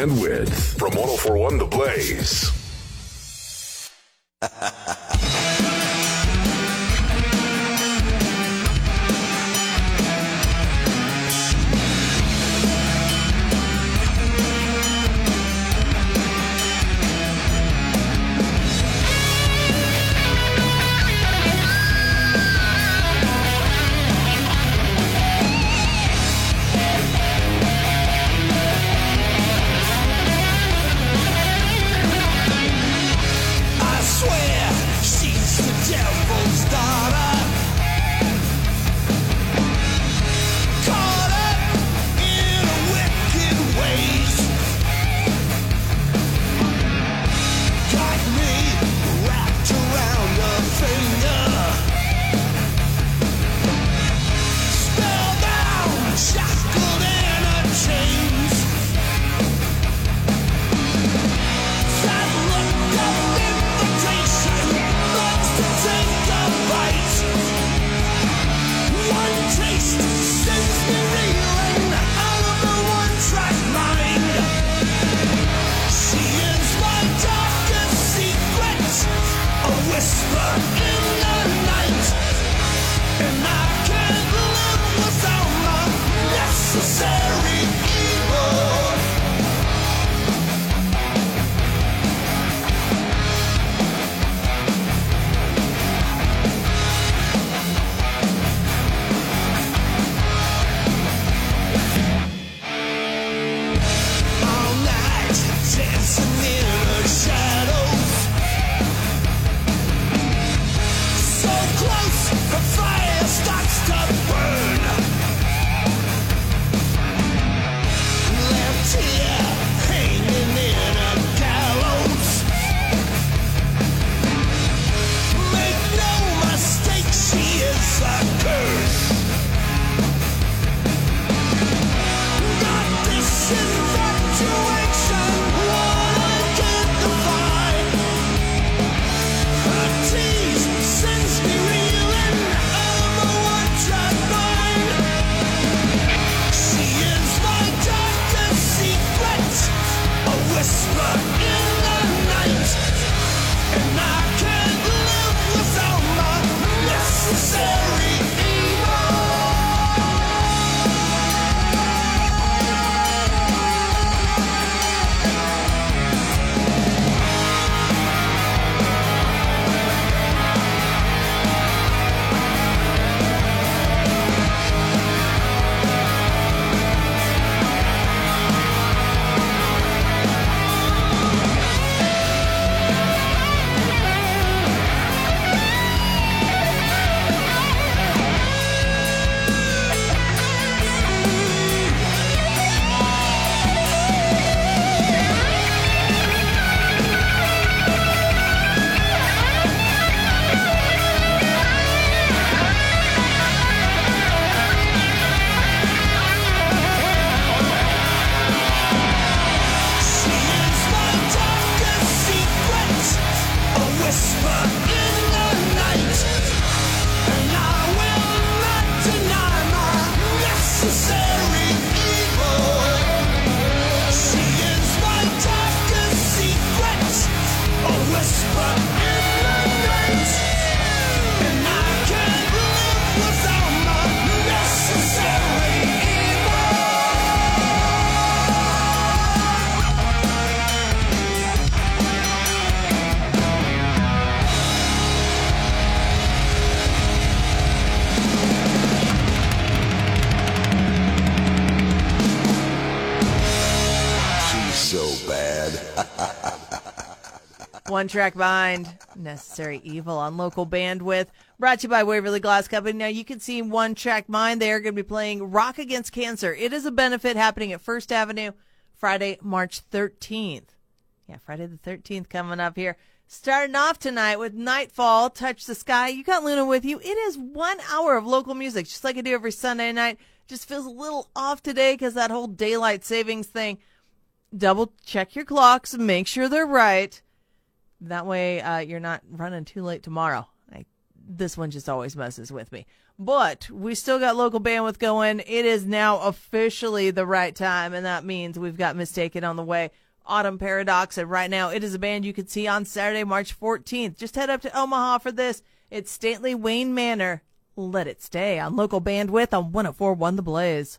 Local bandwidth from 1041 The Blaze. Bad. One track behind Necessary Evil on local bandwidth. Brought to you by Waverly Glass Company. Now you can see one track mind. They are going to be playing Rock Against Cancer. It is a benefit happening at First Avenue Friday, March 13th. Yeah, Friday the 13th coming up here. Starting off tonight with Nightfall, Touch the Sky. You got Luna with you. It is one hour of local music, just like I do every Sunday night. Just feels a little off today because that whole daylight savings thing. Double check your clocks, make sure they're right. That way, uh, you're not running too late tomorrow. I, this one just always messes with me. But we still got local bandwidth going. It is now officially the right time, and that means we've got Mistaken on the way. Autumn Paradox, and right now it is a band you can see on Saturday, March 14th. Just head up to Omaha for this. It's Stately Wayne Manor. Let it stay on local bandwidth on 1041 The Blaze.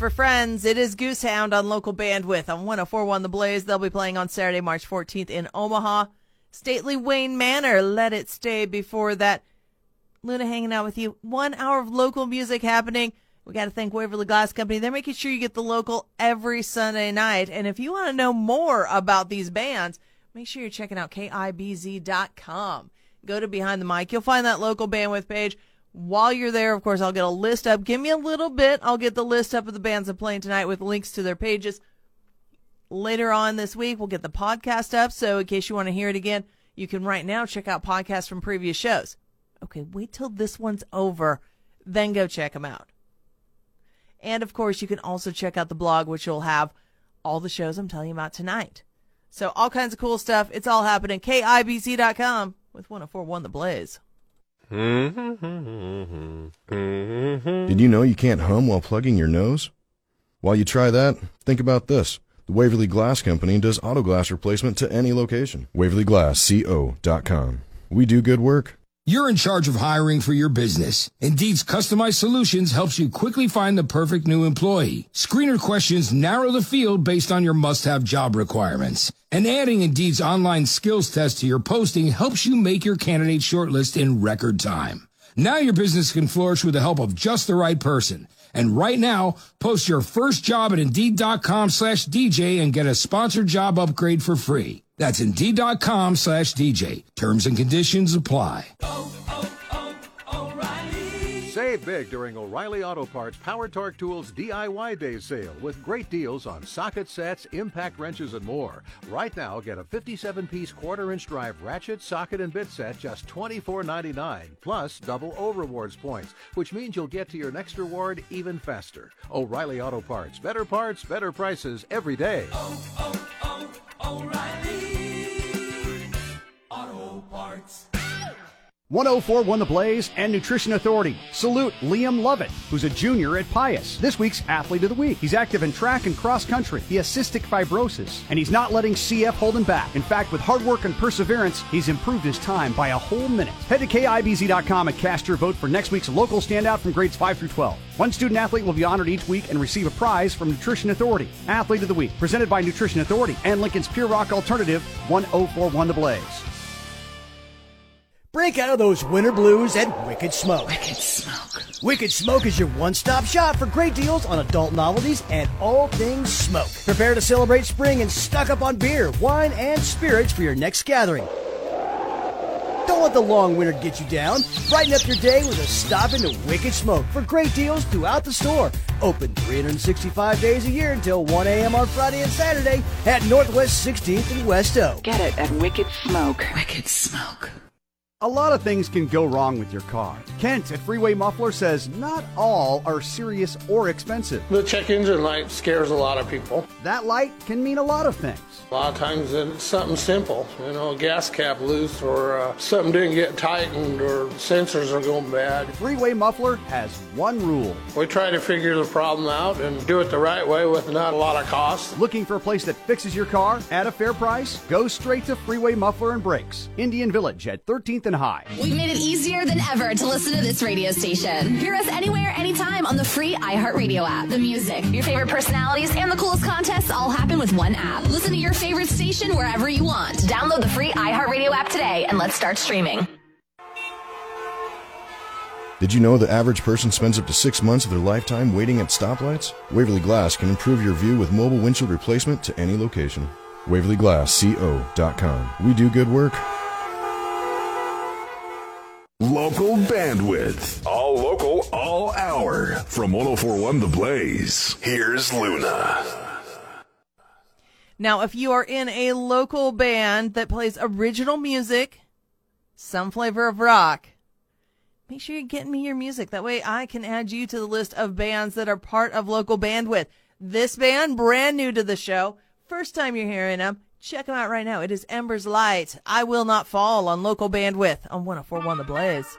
For friends. It is Goosehound on local bandwidth on 1041 The Blaze. They'll be playing on Saturday, March 14th in Omaha. Stately Wayne Manor, Let It Stay before that. Luna hanging out with you. One hour of local music happening. We got to thank Waverly Glass Company. They're making sure you get the local every Sunday night. And if you want to know more about these bands, make sure you're checking out KIBZ.com. Go to Behind the Mic. You'll find that local bandwidth page. While you're there, of course, I'll get a list up. Give me a little bit. I'll get the list up of the bands I'm playing tonight with links to their pages. Later on this week, we'll get the podcast up. So in case you want to hear it again, you can right now check out podcasts from previous shows. Okay, wait till this one's over, then go check them out. And of course, you can also check out the blog, which will have all the shows I'm telling you about tonight. So all kinds of cool stuff. It's all happening. KIBZ.com with 1041 The Blaze. Mm-hmm. Did you know you can't hum while plugging your nose? While you try that, think about this. The Waverly Glass Company does auto glass replacement to any location. WaverlyGlassCO.com. We do good work. You're in charge of hiring for your business. Indeed's customized solutions helps you quickly find the perfect new employee. Screener questions narrow the field based on your must-have job requirements. And adding Indeed's online skills test to your posting helps you make your candidate shortlist in record time. Now your business can flourish with the help of just the right person. And right now, post your first job at Indeed.com slash DJ and get a sponsored job upgrade for free. That's Indeed.com slash DJ. Terms and conditions apply. o'reilly Save big during O'Reilly Auto Parts Power Torque Tools DIY Day sale with great deals on socket sets, impact wrenches, and more. Right now, get a 57 piece quarter inch drive ratchet, socket, and bit set just $24.99 plus double O rewards points, which means you'll get to your next reward even faster. O'Reilly Auto Parts. Better parts, better prices every day. Oh, oh, oh, 1041 The Blaze and Nutrition Authority. Salute Liam Lovett, who's a junior at Pius. This week's Athlete of the Week. He's active in track and cross country. He has cystic fibrosis, and he's not letting CF hold him back. In fact, with hard work and perseverance, he's improved his time by a whole minute. Head to KIBZ.com and cast your vote for next week's local standout from grades 5 through 12. One student athlete will be honored each week and receive a prize from Nutrition Authority. Athlete of the Week, presented by Nutrition Authority and Lincoln's Pure Rock Alternative, 1041 The Blaze. Break out of those winter blues and Wicked Smoke. Wicked Smoke. Wicked Smoke is your one-stop shop for great deals on adult novelties and all things smoke. Prepare to celebrate spring and stock up on beer, wine, and spirits for your next gathering. Don't let the long winter get you down. Brighten up your day with a stop into Wicked Smoke for great deals throughout the store. Open 365 days a year until 1 a.m. on Friday and Saturday at Northwest 16th and West O. Get it at Wicked Smoke. Wicked Smoke. A lot of things can go wrong with your car. Kent at Freeway Muffler says not all are serious or expensive. The check engine light scares a lot of people. That light can mean a lot of things. A lot of times it's something simple, you know, a gas cap loose or uh, something didn't get tightened or sensors are going bad. Freeway Muffler has one rule. We try to figure the problem out and do it the right way with not a lot of cost. Looking for a place that fixes your car at a fair price? Go straight to Freeway Muffler and Brakes, Indian Village at 13th and High. We've made it easier than ever to listen to this radio station. Hear us anywhere, anytime on the free iHeartRadio app. The music, your favorite personalities, and the coolest contests all happen with one app. Listen to your favorite station wherever you want. Download the free iHeartRadio app today and let's start streaming. Did you know the average person spends up to six months of their lifetime waiting at stoplights? Waverly Glass can improve your view with mobile windshield replacement to any location. WaverlyGlassCO.com. We do good work. Local bandwidth. All local, all hour. From 1041 The Blaze, here's Luna. Now, if you are in a local band that plays original music, some flavor of rock, make sure you're getting me your music. That way I can add you to the list of bands that are part of local bandwidth. This band, brand new to the show, first time you're hearing them, check them out right now. It is Embers Light. I Will Not Fall on local bandwidth on 1041 The Blaze.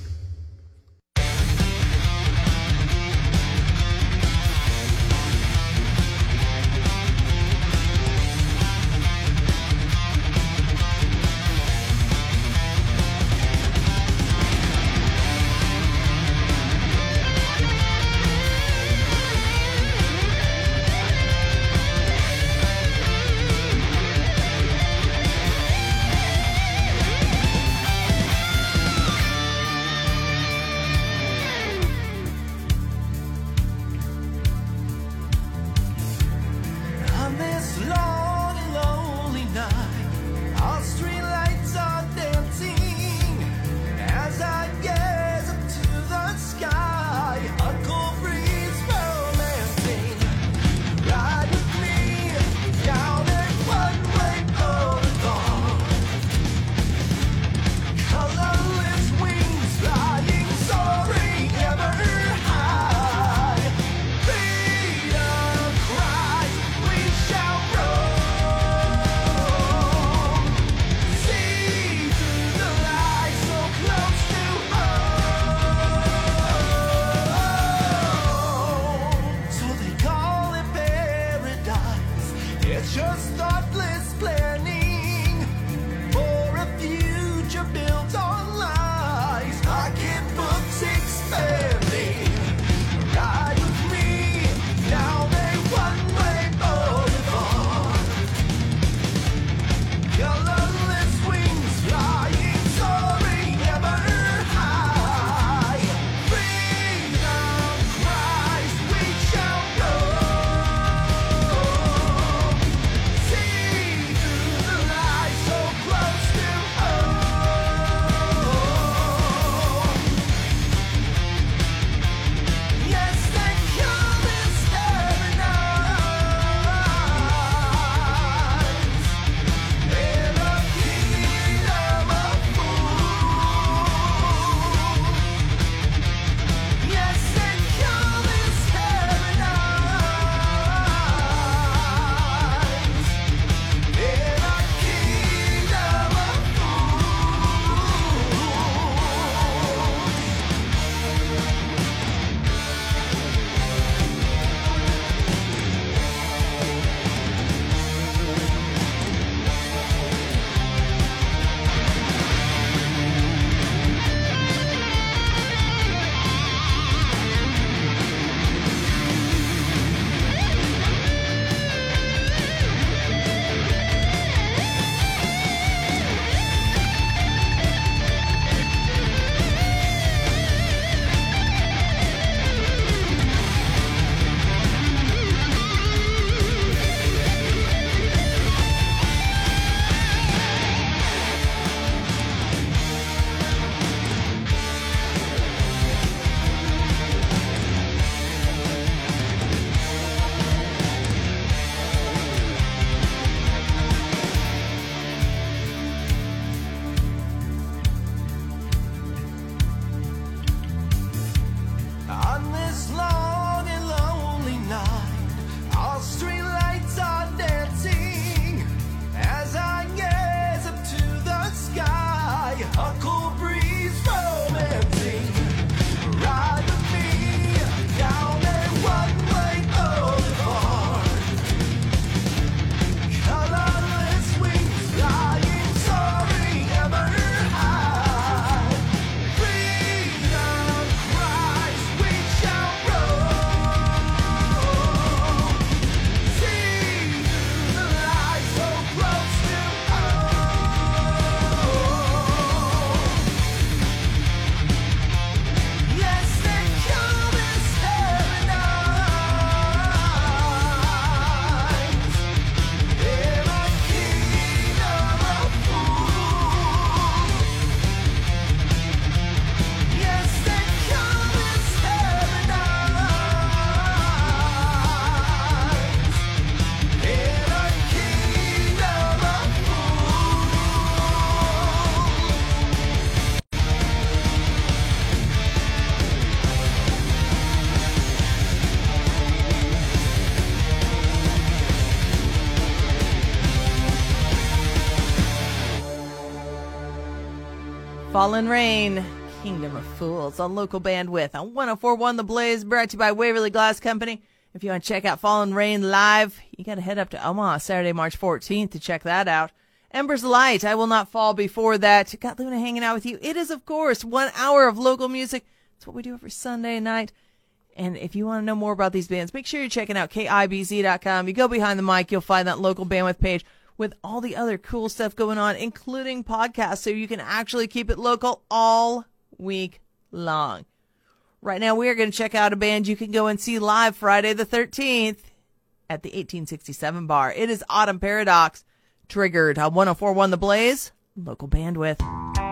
Fallen Rain, Kingdom of Fools on local bandwidth on 1041 The Blaze, brought to you by Waverly Glass Company. If you want to check out Fallen Rain live, you got to head up to Omaha Saturday, March 14th to check that out. Embers Light, I Will Not Fall Before That. Got Luna hanging out with you. It is, of course, one hour of local music. It's what we do every Sunday night. And if you want to know more about these bands, make sure you're checking out KIBZ.com. You go behind the mic, you'll find that local bandwidth page with all the other cool stuff going on, including podcasts, so you can actually keep it local all week long. Right now, we are going to check out a band you can go and see live Friday the 13th at the 1867 bar. It is Autumn Paradox, triggered on 1041 The Blaze, local bandwidth.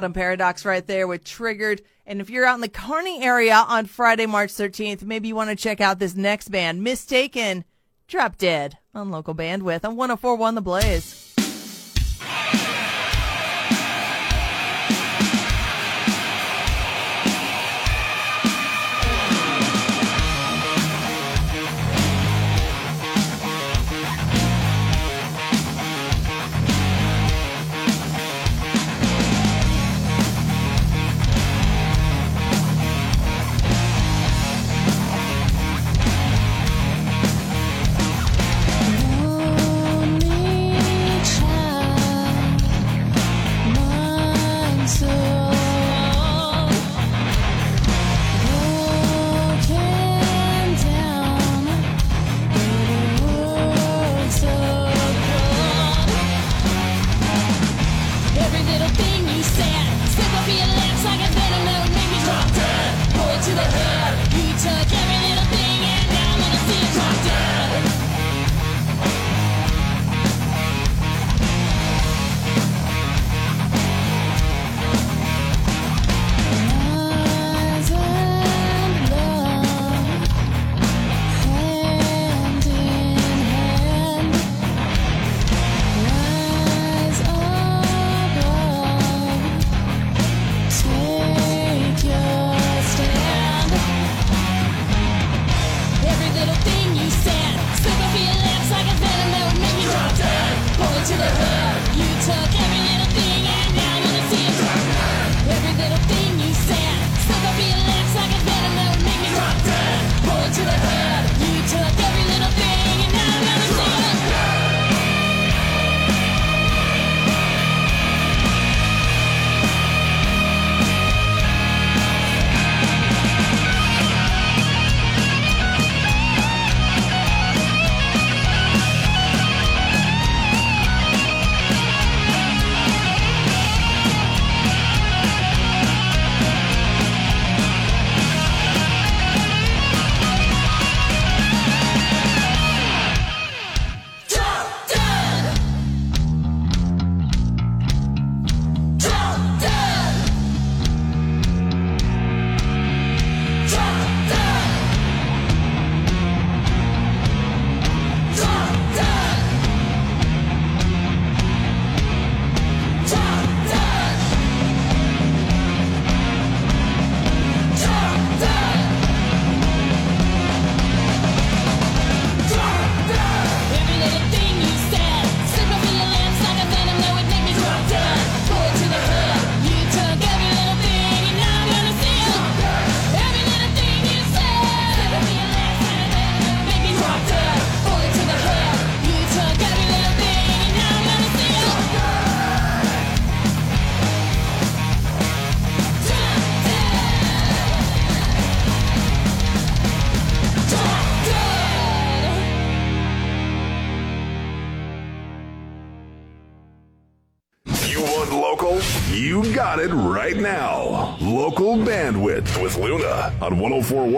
Autumn Paradox right there with Triggered. And if you're out in the Kearney area on Friday, March 13th, maybe you want to check out this next band, Mistaken, Drop Dead on local bandwidth on 1041 The Blaze.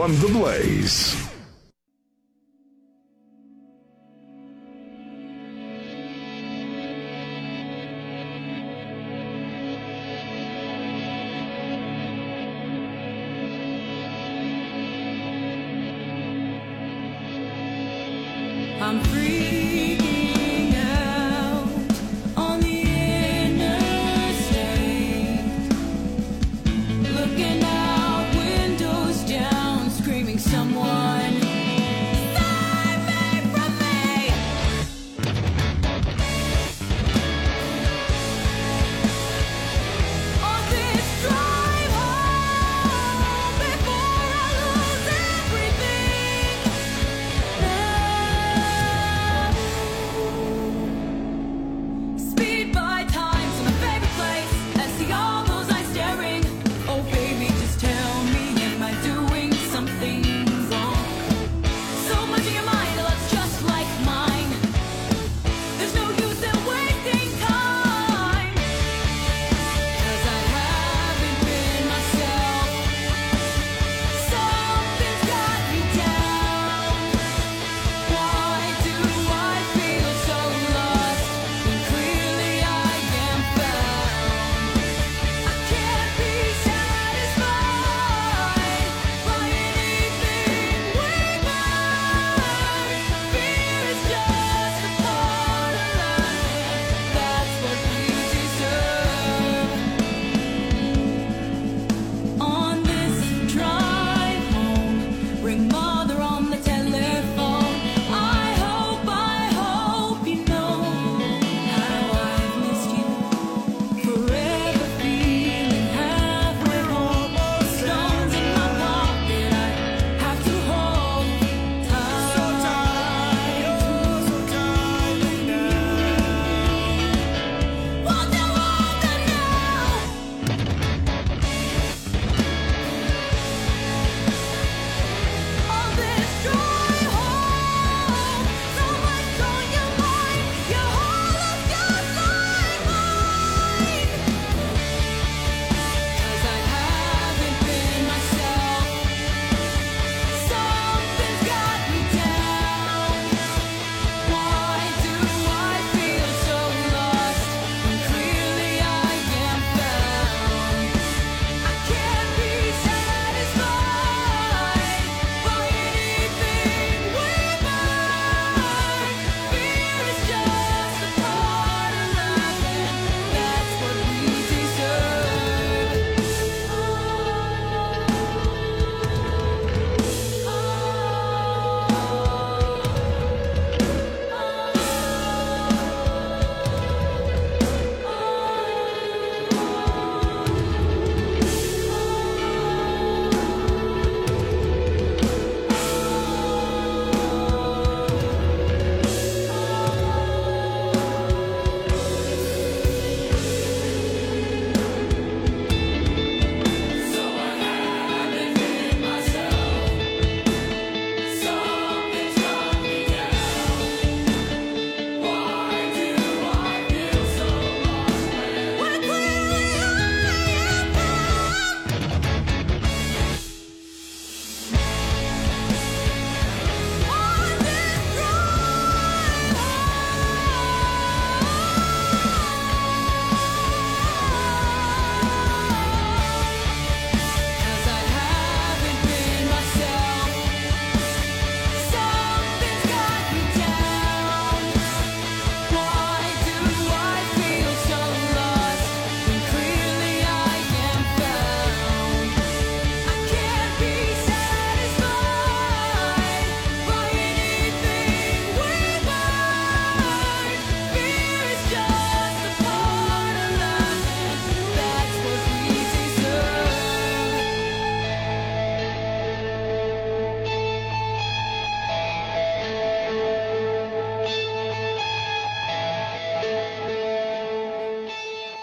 won the blade.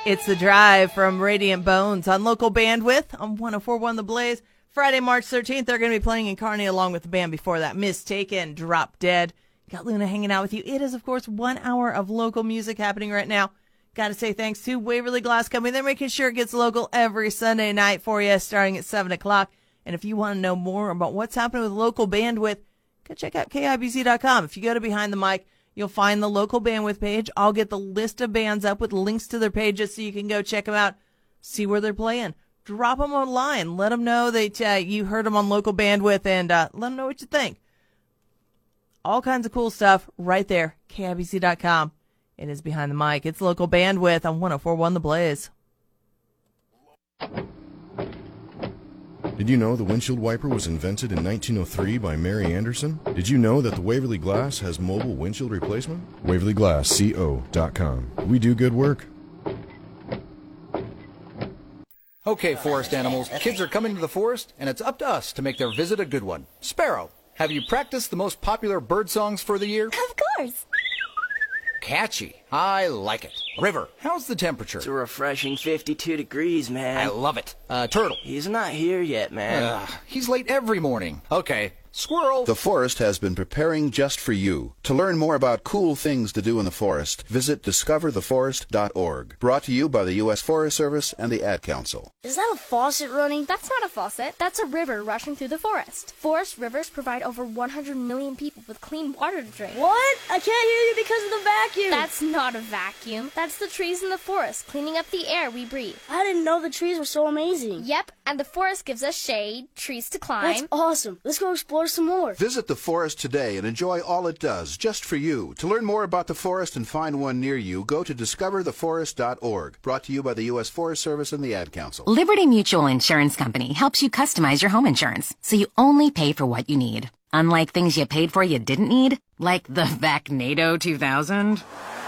It's the drive from Radiant Bones on local bandwidth on 1041 The Blaze. Friday, March 13th, they're going to be playing in Kearney along with the band before that, Mistaken, Drop Dead. Got Luna hanging out with you. It is, of course, one hour of local music happening right now. Got to say thanks to Waverly Glass Company. They're making sure it gets local every Sunday night for you, starting at 7 o'clock. And if you want to know more about what's happening with local bandwidth, go check out KIBZ.com. If you go to Behind the Mic, you'll find the local bandwidth page. I'll get the list of bands up with links to their pages so you can go check them out, see where they're playing. Drop them a line. Let them know that uh, you heard them on local bandwidth and uh, let them know what you think. All kinds of cool stuff right there. KIBZ.com. It is Behind the Mic. It's local bandwidth on 1041 The Blaze. Did you know the windshield wiper was invented in 1903 by Mary Anderson? Did you know that the Waverly Glass has mobile windshield replacement? WaverlyGlassCO.com. We do good work. Okay, forest animals, kids are coming to the forest, and it's up to us to make their visit a good one. Sparrow, have you practiced the most popular bird songs for the year? Of course. Catchy. I like it. River, how's the temperature? It's a refreshing 52 degrees, man. I love it. Uh, Turtle. He's not here yet, man. Ugh, he's late every morning. Okay. Squirrel. The forest has been preparing just for you. To learn more about cool things to do in the forest, visit discovertheforest.org. Brought to you by the U.S. Forest Service and the Ad Council. Is that a faucet running? That's not a faucet. That's a river rushing through the forest. Forest rivers provide over 100 million people with clean water to drink. What? I can't hear you because of the vacuum. That's not a vacuum. That's the trees in the forest cleaning up the air we breathe. I didn't know the trees were so amazing. Yep, and the forest gives us shade, trees to climb. That's awesome. Let's go explore some more. Visit the forest today and enjoy all it does just for you. To learn more about the forest and find one near you, go to discovertheforest.org. Brought to you by the U.S. Forest Service and the Ad Council. Liberty Mutual Insurance Company helps you customize your home insurance so you only pay for what you need. Unlike things you paid for you didn't need, like the Vacnado 2000.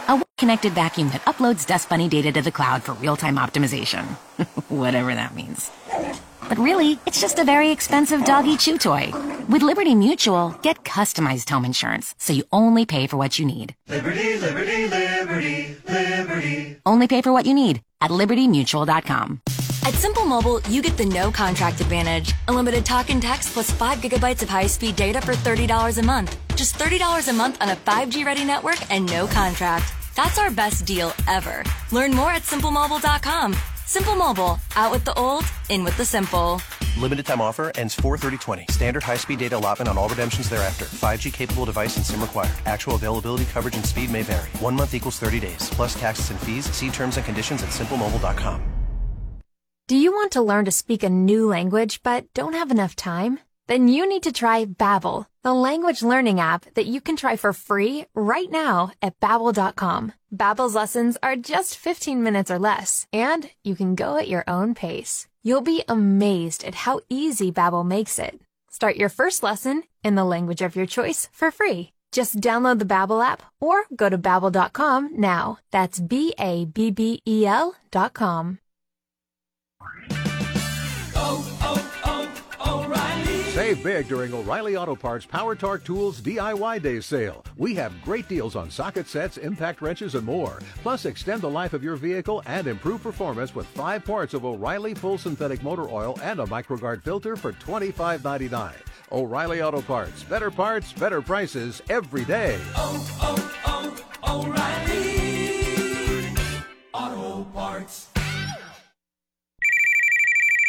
A connected vacuum that uploads Dust Bunny data to the cloud for real-time optimization. Whatever that means. But really, it's just a very expensive doggy chew toy. With Liberty Mutual, get customized home insurance so you only pay for what you need. Liberty, liberty, liberty, liberty. Only pay for what you need at libertymutual.com. At Simple Mobile, you get the no contract advantage. Unlimited talk and text plus 5 gigabytes of high speed data for $30 a month. Just $30 a month on a 5G ready network and no contract. That's our best deal ever. Learn more at simplemobile.com. Simple Mobile, out with the old, in with the simple. Limited time offer ends 43020. Standard high speed data allotment on all redemptions thereafter. 5G capable device and SIM required. Actual availability, coverage, and speed may vary. One month equals 30 days. Plus taxes and fees. See terms and conditions at simplemobile.com. Do you want to learn to speak a new language but don't have enough time? Then you need to try Babbel, the language learning app that you can try for free right now at babbel.com. Babbel's lessons are just 15 minutes or less, and you can go at your own pace. You'll be amazed at how easy Babbel makes it. Start your first lesson in the language of your choice for free. Just download the Babbel app or go to babbel.com now. That's B A B B E L dot com. Oh, Save big during O'Reilly Auto Parts Power Torque Tools DIY Day sale. We have great deals on socket sets, impact wrenches, and more. Plus, extend the life of your vehicle and improve performance with five parts of O'Reilly full synthetic motor oil and a MicroGard filter for $25.99. O'Reilly Auto Parts. Better parts, better prices every day. oh, oh, oh O'Reilly Auto Parts.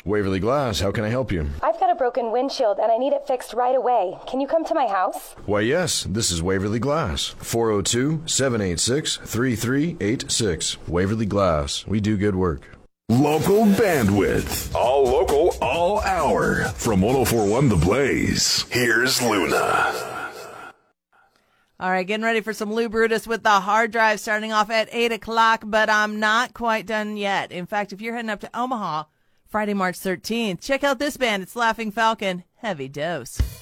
Waverly Glass, how can I help you? I've got a broken windshield and I need it fixed right away. Can you come to my house? Why, yes, this is Waverly Glass. 402 786 3386. Waverly Glass. We do good work. Local bandwidth. All local, all hour. From 1041 The Blaze, here's Luna. All right, getting ready for some Lou Brutus with the hard drive starting off at 8 o'clock, but I'm not quite done yet. In fact, if you're heading up to Omaha Friday, March 13th, check out this band. It's Laughing Falcon, Heavy Dose.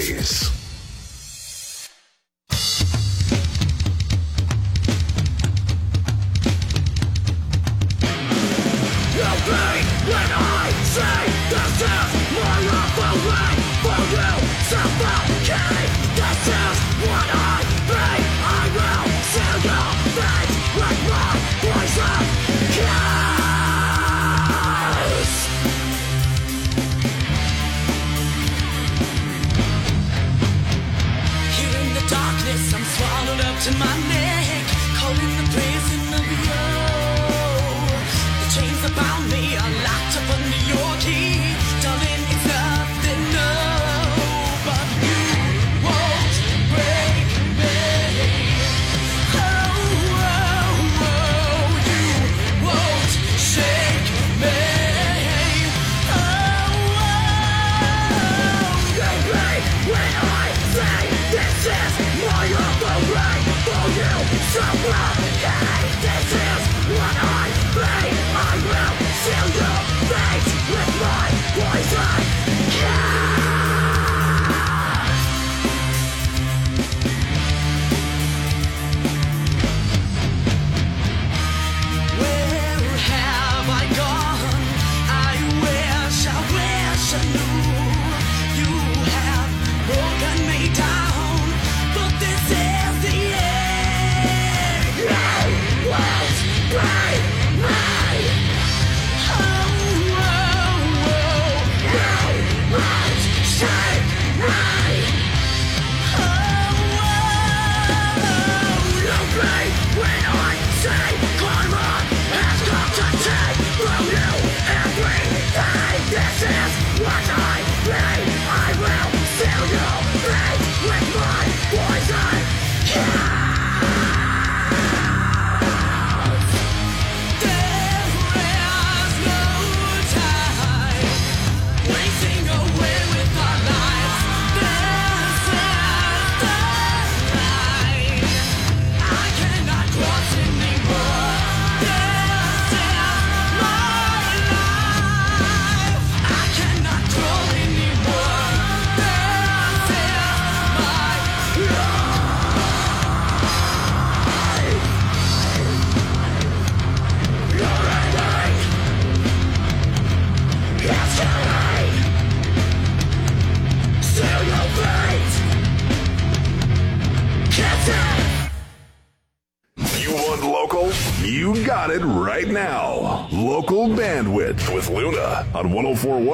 Fridays.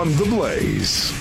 on the blaze.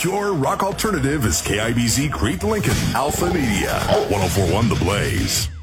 pure rock alternative is KIBZ Crete Lincoln, Alpha Media, 1041 The Blaze.